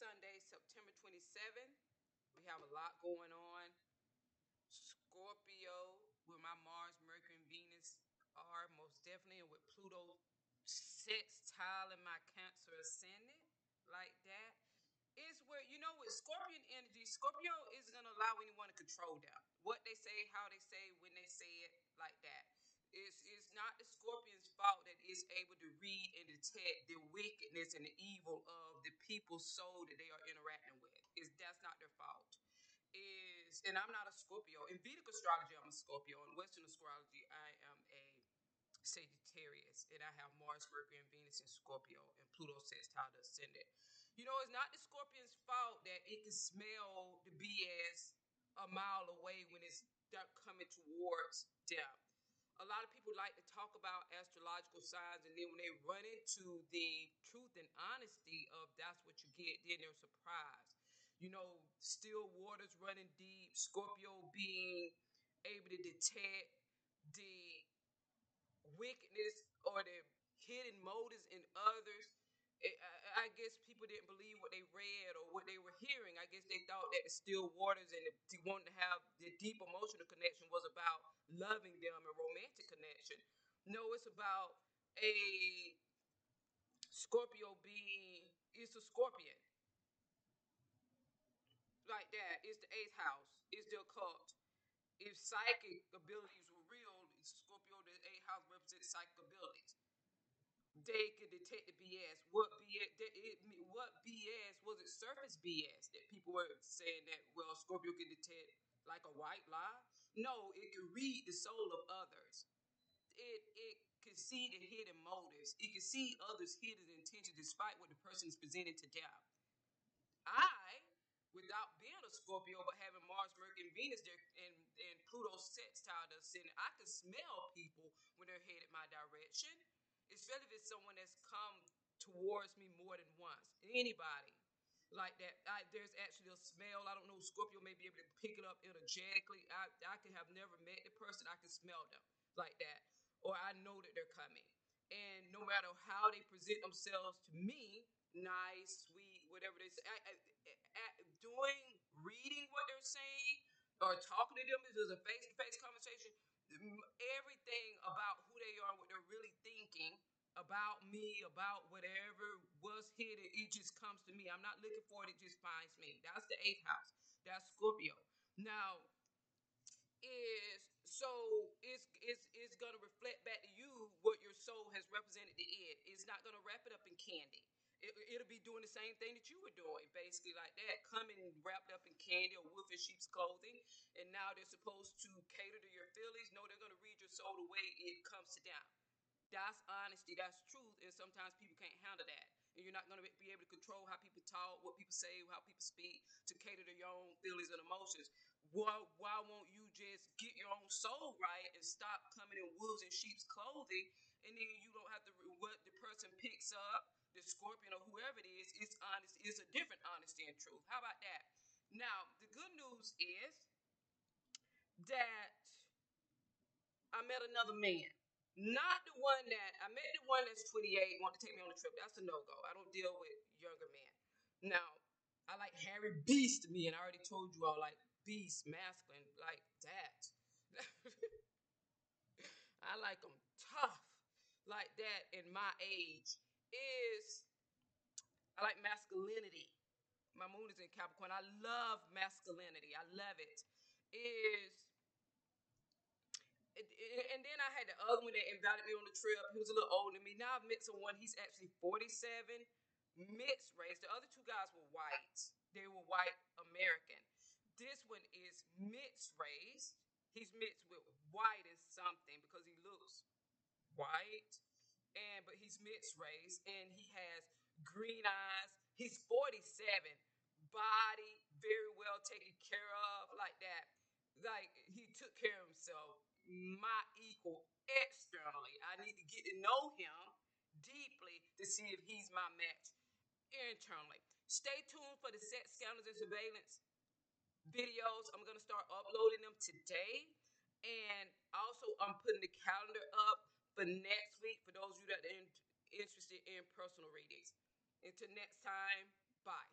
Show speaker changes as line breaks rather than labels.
Sunday, September 27th. We have a lot going on. Scorpio, where my Mars, Mercury, and Venus are most definitely, and with Pluto sextile in my Cancer ascendant, like that. Is where you know with Scorpion energy, Scorpio is gonna allow anyone to control them. What they say, how they say, when they say it, like that. It's, it's not the scorpion's fault that it's able to read and detect the wickedness and the evil of people's soul that they are interacting with. Is that's not their fault. Is and I'm not a Scorpio. In Vedic astrology, I'm a Scorpio. In Western astrology, I am a Sagittarius, and I have Mars, Mercury, and Venus in Scorpio, and Pluto says how to ascend it. You know, it's not the Scorpion's fault that it can smell the BS a mile away when it's coming towards them a lot of people like to talk about astrological signs, and then when they run into the truth and honesty of that's what you get, then they're surprised. You know, still waters running deep, Scorpio being able to detect the wickedness or the hidden motives in others didn't believe what they read or what they were hearing. I guess they thought that the still waters and the, wanting to have the deep emotional connection was about loving them and romantic connection. No, it's about a Scorpio being, it's a scorpion. Like that. It's the eighth house. It's the occult. If psychic abilities were real, Scorpio, the eighth house represents psychic abilities they could detect the BS. What BS? What BS was it? Surface BS that people were saying that well, Scorpio can detect like a white lie. No, it can read the soul of others. It it can see the hidden motives. It can see others' hidden intentions, despite what the person is presenting to them. I, without being a Scorpio, but having Mars, Mercury, and Venus there, and and Pluto sextile the ascendant, I can smell people when they're headed my direction especially if it's someone that's come towards me more than once. Anybody like that. I, there's actually a smell. I don't know. Scorpio may be able to pick it up energetically. I, I could have never met the person. I can smell them like that. Or I know that they're coming. And no matter how they present themselves to me, nice, sweet, whatever they say, I, I, doing, reading what they're saying or talking to them, this is a face to face conversation everything about who they are, what they're really thinking about me, about whatever was hidden, it just comes to me. I'm not looking for it, it just finds me. That's the eighth house. That's Scorpio. Now, is so it's it's it's gonna reflect back to you what your soul has represented to it. It's not gonna wrap it up in candy it, will be doing the same thing that you were doing, basically like that, coming wrapped up in candy or wolf in sheep's clothing, and now they're supposed to cater to your feelings. No, they're gonna read your soul the way it comes to them. That's honesty, that's truth, and sometimes people can't handle that. And you're not gonna be able to control how people talk, what people say, how people speak to cater to your own feelings and emotions. Why, why won't you just get your own soul right and stop coming in wolves and sheep's clothing, and then you don't have to what the person picks up the scorpion or whoever it is, it's honest, it's a different honesty and truth. How about that? Now, the good news is that I met another man. Not the one that I met the one that's 28, want to take me on a trip. That's a no-go. I don't deal with younger men. Now, I like Harry Beast me, and I already told you all like beast, masculine, like that. I like them tough, like that in my age is I like masculinity. My moon is in Capricorn. I love masculinity. I love it. Is and then I had the other one that invited me on the trip. He was a little older than me. Now I've met someone. He's actually 47, mixed race. The other two guys were white. They were white American. This one is mixed race. He's mixed with white and something because he looks white and but he's mixed race and he has green eyes. He's 47, body very well taken care of, like that. Like he took care of himself, my equal externally. I need to get to know him deeply to see if he's my match internally. Stay tuned for the set scandals and surveillance videos. I'm gonna start uploading them today. And also I'm putting the calendar up for next week for those of you that are interested in personal readings. Until next time, bye.